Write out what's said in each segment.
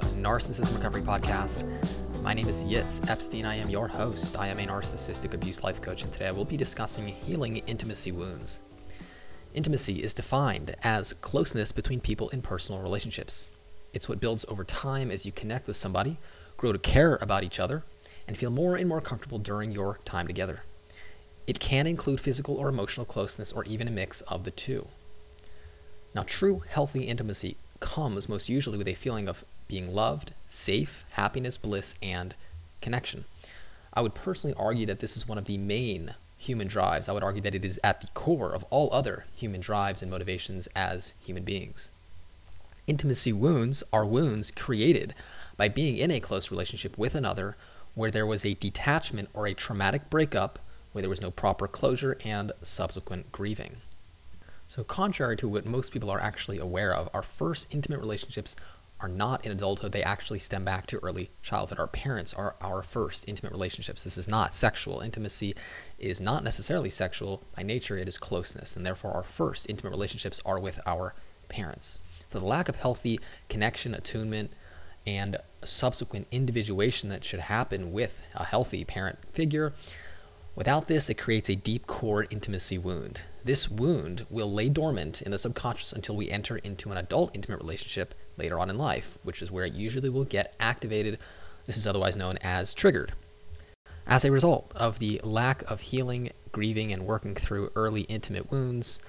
Narcissism Recovery Podcast. My name is Yitz Epstein. I am your host. I am a narcissistic abuse life coach, and today I will be discussing healing intimacy wounds. Intimacy is defined as closeness between people in personal relationships. It's what builds over time as you connect with somebody, grow to care about each other, and feel more and more comfortable during your time together. It can include physical or emotional closeness, or even a mix of the two. Now, true healthy intimacy comes most usually with a feeling of being loved, safe, happiness, bliss, and connection. I would personally argue that this is one of the main human drives. I would argue that it is at the core of all other human drives and motivations as human beings. Intimacy wounds are wounds created by being in a close relationship with another where there was a detachment or a traumatic breakup, where there was no proper closure and subsequent grieving. So, contrary to what most people are actually aware of, our first intimate relationships are not in adulthood. They actually stem back to early childhood. Our parents are our first intimate relationships. This is not sexual. Intimacy is not necessarily sexual. By nature, it is closeness. And therefore, our first intimate relationships are with our parents. So, the lack of healthy connection, attunement, and subsequent individuation that should happen with a healthy parent figure. Without this, it creates a deep core intimacy wound. This wound will lay dormant in the subconscious until we enter into an adult intimate relationship later on in life, which is where it usually will get activated. This is otherwise known as triggered. As a result of the lack of healing, grieving, and working through early intimate wounds,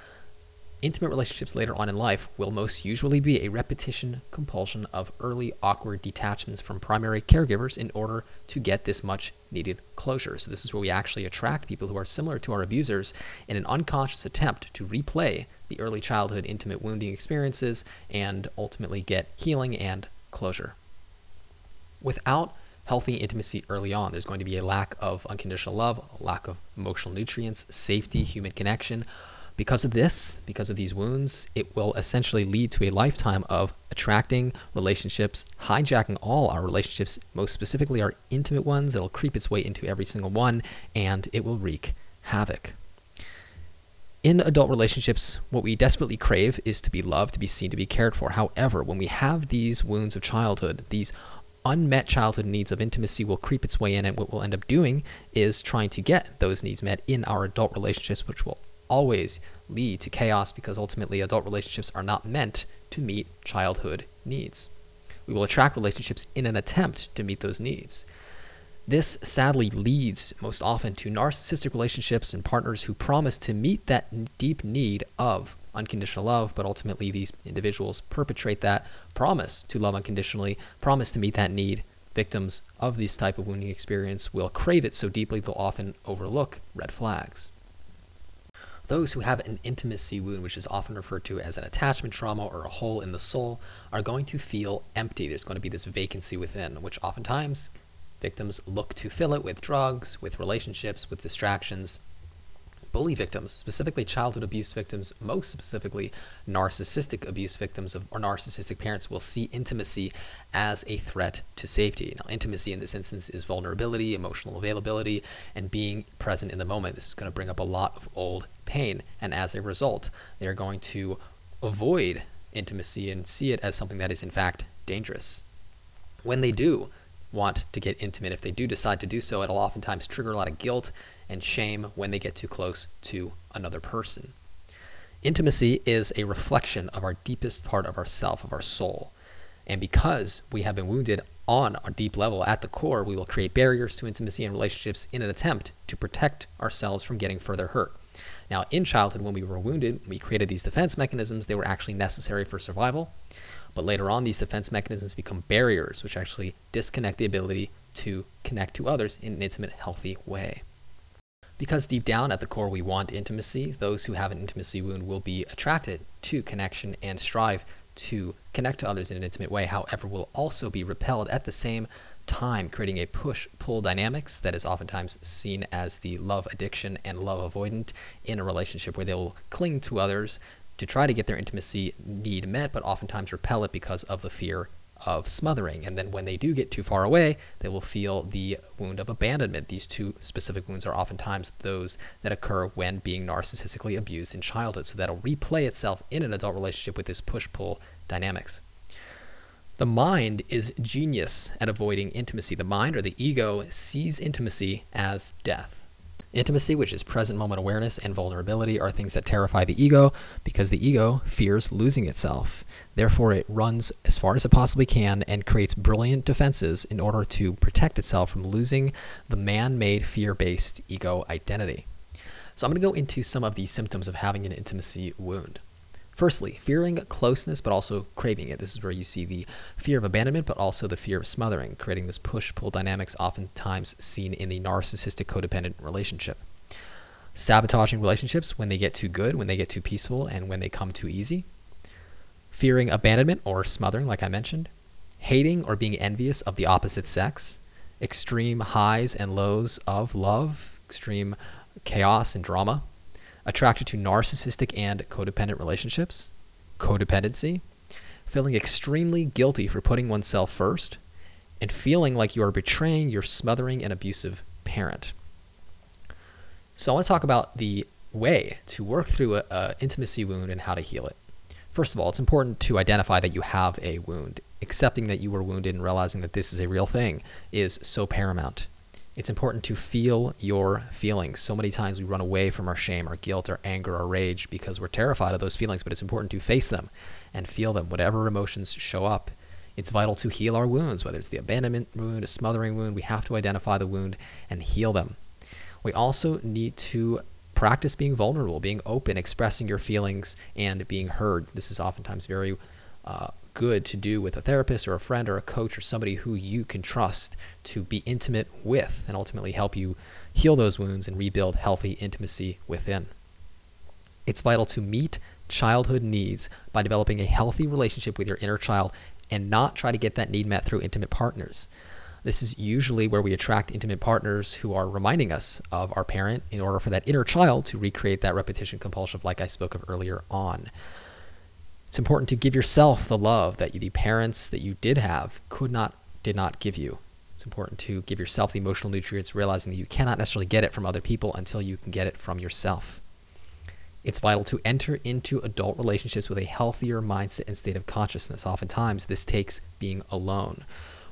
Intimate relationships later on in life will most usually be a repetition compulsion of early awkward detachments from primary caregivers in order to get this much needed closure. So, this is where we actually attract people who are similar to our abusers in an unconscious attempt to replay the early childhood intimate wounding experiences and ultimately get healing and closure. Without healthy intimacy early on, there's going to be a lack of unconditional love, a lack of emotional nutrients, safety, human connection because of this, because of these wounds, it will essentially lead to a lifetime of attracting relationships, hijacking all our relationships, most specifically our intimate ones. It'll creep its way into every single one, and it will wreak havoc. In adult relationships, what we desperately crave is to be loved, to be seen, to be cared for. However, when we have these wounds of childhood, these unmet childhood needs of intimacy will creep its way in, and what we'll end up doing is trying to get those needs met in our adult relationships, which will always lead to chaos because ultimately adult relationships are not meant to meet childhood needs. We will attract relationships in an attempt to meet those needs. This sadly leads most often to narcissistic relationships and partners who promise to meet that deep need of unconditional love, but ultimately these individuals perpetrate that promise to love unconditionally, promise to meet that need. Victims of this type of wounding experience will crave it so deeply they'll often overlook red flags. Those who have an intimacy wound, which is often referred to as an attachment trauma or a hole in the soul, are going to feel empty. There's going to be this vacancy within, which oftentimes victims look to fill it with drugs, with relationships, with distractions, bully victims, specifically childhood abuse victims, most specifically narcissistic abuse victims of, or narcissistic parents, will see intimacy as a threat to safety. Now, intimacy in this instance is vulnerability, emotional availability, and being present in the moment. This is going to bring up a lot of old pain, and as a result, they're going to avoid intimacy and see it as something that is, in fact, dangerous. When they do, want to get intimate. If they do decide to do so, it'll oftentimes trigger a lot of guilt and shame when they get too close to another person. Intimacy is a reflection of our deepest part of ourself, of our soul. And because we have been wounded on a deep level at the core, we will create barriers to intimacy and relationships in an attempt to protect ourselves from getting further hurt. Now, in childhood, when we were wounded, we created these defense mechanisms. They were actually necessary for survival. But later on, these defense mechanisms become barriers, which actually disconnect the ability to connect to others in an intimate, healthy way. Because deep down at the core we want intimacy, those who have an intimacy wound will be attracted to connection and strive to connect to others in an intimate way, however, will also be repelled at the same time, creating a push pull dynamics that is oftentimes seen as the love addiction and love avoidant in a relationship where they will cling to others to try to get their intimacy need met, but oftentimes repel it because of the fear of smothering. And then when they do get too far away, they will feel the wound of abandonment. These two specific wounds are oftentimes those that occur when being narcissistically abused in childhood. So that'll replay itself in an adult relationship with this push pull dynamics. The mind is genius at avoiding intimacy. The mind or the ego sees intimacy as death. Intimacy, which is present moment awareness, and vulnerability are things that terrify the ego because the ego fears losing itself. Therefore, it runs as far as it possibly can and creates brilliant defenses in order to protect itself from losing the man made fear based ego identity. So, I'm going to go into some of the symptoms of having an intimacy wound. Firstly, fearing closeness but also craving it. This is where you see the fear of abandonment but also the fear of smothering, creating this push pull dynamics oftentimes seen in the narcissistic codependent relationship. Sabotaging relationships when they get too good, when they get too peaceful, and when they come too easy. Fearing abandonment or smothering, like I mentioned. Hating or being envious of the opposite sex. Extreme highs and lows of love, extreme chaos and drama attracted to narcissistic and codependent relationships, codependency, feeling extremely guilty for putting oneself first, and feeling like you are betraying your smothering and abusive parent. So, I want to talk about the way to work through an intimacy wound and how to heal it. First of all, it's important to identify that you have a wound. Accepting that you were wounded and realizing that this is a real thing is so paramount. It's important to feel your feelings. So many times we run away from our shame, our guilt, our anger, our rage because we're terrified of those feelings, but it's important to face them and feel them, whatever emotions show up. It's vital to heal our wounds, whether it's the abandonment wound, a smothering wound. We have to identify the wound and heal them. We also need to practice being vulnerable, being open, expressing your feelings, and being heard. This is oftentimes very uh, good to do with a therapist or a friend or a coach or somebody who you can trust to be intimate with and ultimately help you heal those wounds and rebuild healthy intimacy within. It's vital to meet childhood needs by developing a healthy relationship with your inner child and not try to get that need met through intimate partners. This is usually where we attract intimate partners who are reminding us of our parent in order for that inner child to recreate that repetition compulsion, like I spoke of earlier on. It's important to give yourself the love that the parents that you did have could not, did not give you. It's important to give yourself the emotional nutrients, realizing that you cannot necessarily get it from other people until you can get it from yourself. It's vital to enter into adult relationships with a healthier mindset and state of consciousness. Oftentimes, this takes being alone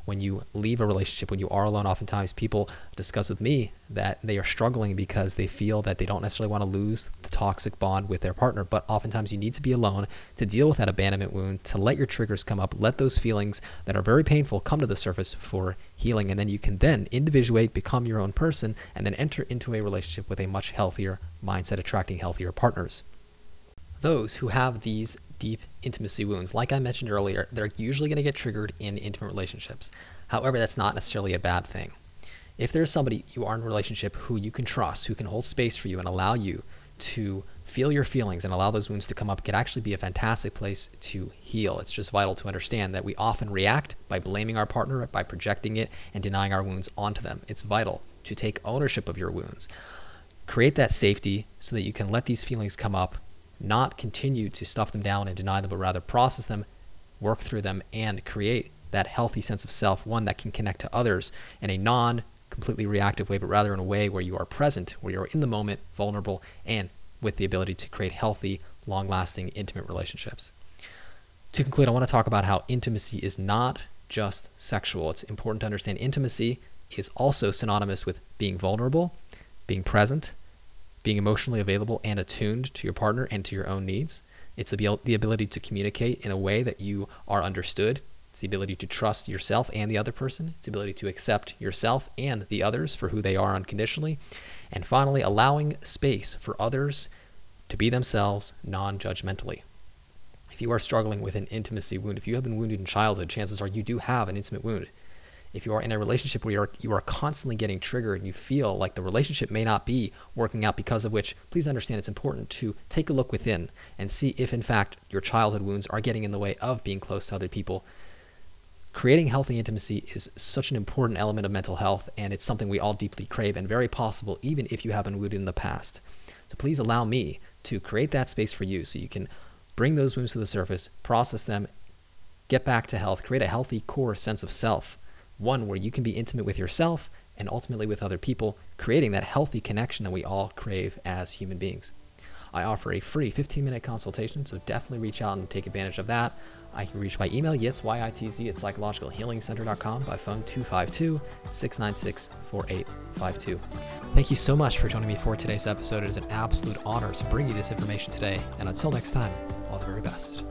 when you leave a relationship, when you are alone, oftentimes people discuss with me that they are struggling because they feel that they don't necessarily want to lose the toxic bond with their partner. But oftentimes you need to be alone to deal with that abandonment wound, to let your triggers come up, let those feelings that are very painful come to the surface for healing. And then you can then individuate, become your own person, and then enter into a relationship with a much healthier mindset, attracting healthier partners. Those who have these deep intimacy wounds, like I mentioned earlier, they're usually going to get triggered in intimate relationships. However, that's not necessarily a bad thing. If there's somebody you are in a relationship who you can trust, who can hold space for you and allow you to feel your feelings and allow those wounds to come up, can actually be a fantastic place to heal. It's just vital to understand that we often react by blaming our partner, by projecting it, and denying our wounds onto them. It's vital to take ownership of your wounds. Create that safety so that you can let these feelings come up not continue to stuff them down and deny them, but rather process them, work through them, and create that healthy sense of self, one that can connect to others in a non completely reactive way, but rather in a way where you are present, where you're in the moment, vulnerable, and with the ability to create healthy, long lasting, intimate relationships. To conclude, I want to talk about how intimacy is not just sexual. It's important to understand intimacy is also synonymous with being vulnerable, being present, being emotionally available and attuned to your partner and to your own needs. It's the, ability to communicate in a way that you are understood. It's the ability to trust yourself and the other person. It's the ability to accept yourself and the others for who they are unconditionally. And finally, allowing space for others to be themselves non judgmentally. If you are struggling with an intimacy wound, if you have been wounded in childhood, chances are you do have an intimate wound if you are in a relationship where you are, you are constantly getting triggered and you feel like the relationship may not be working out because of which, please understand it's important to take a look within and see if, in fact, your childhood wounds are getting in the way of being close to other people. Creating healthy intimacy is such an important element of mental health, and it's something we all deeply crave and very possible even if you have been wounded in the past. So please allow me to create that space for you so you can bring those wounds to the surface, process them, get back to health, create a healthy core sense of self one where you can be intimate with yourself and ultimately with other people, creating that healthy connection that we all crave as human beings. I offer a free 15 minute consultation, so definitely reach out and take advantage of that. I can reach by email, yitz, Y-I-T-Z, at psychologicalhealingcenter.com, by phone 252 696 4852. Thank you so much for joining me for today's episode. It is an absolute honor to bring you this information today, and until next time, all the very best.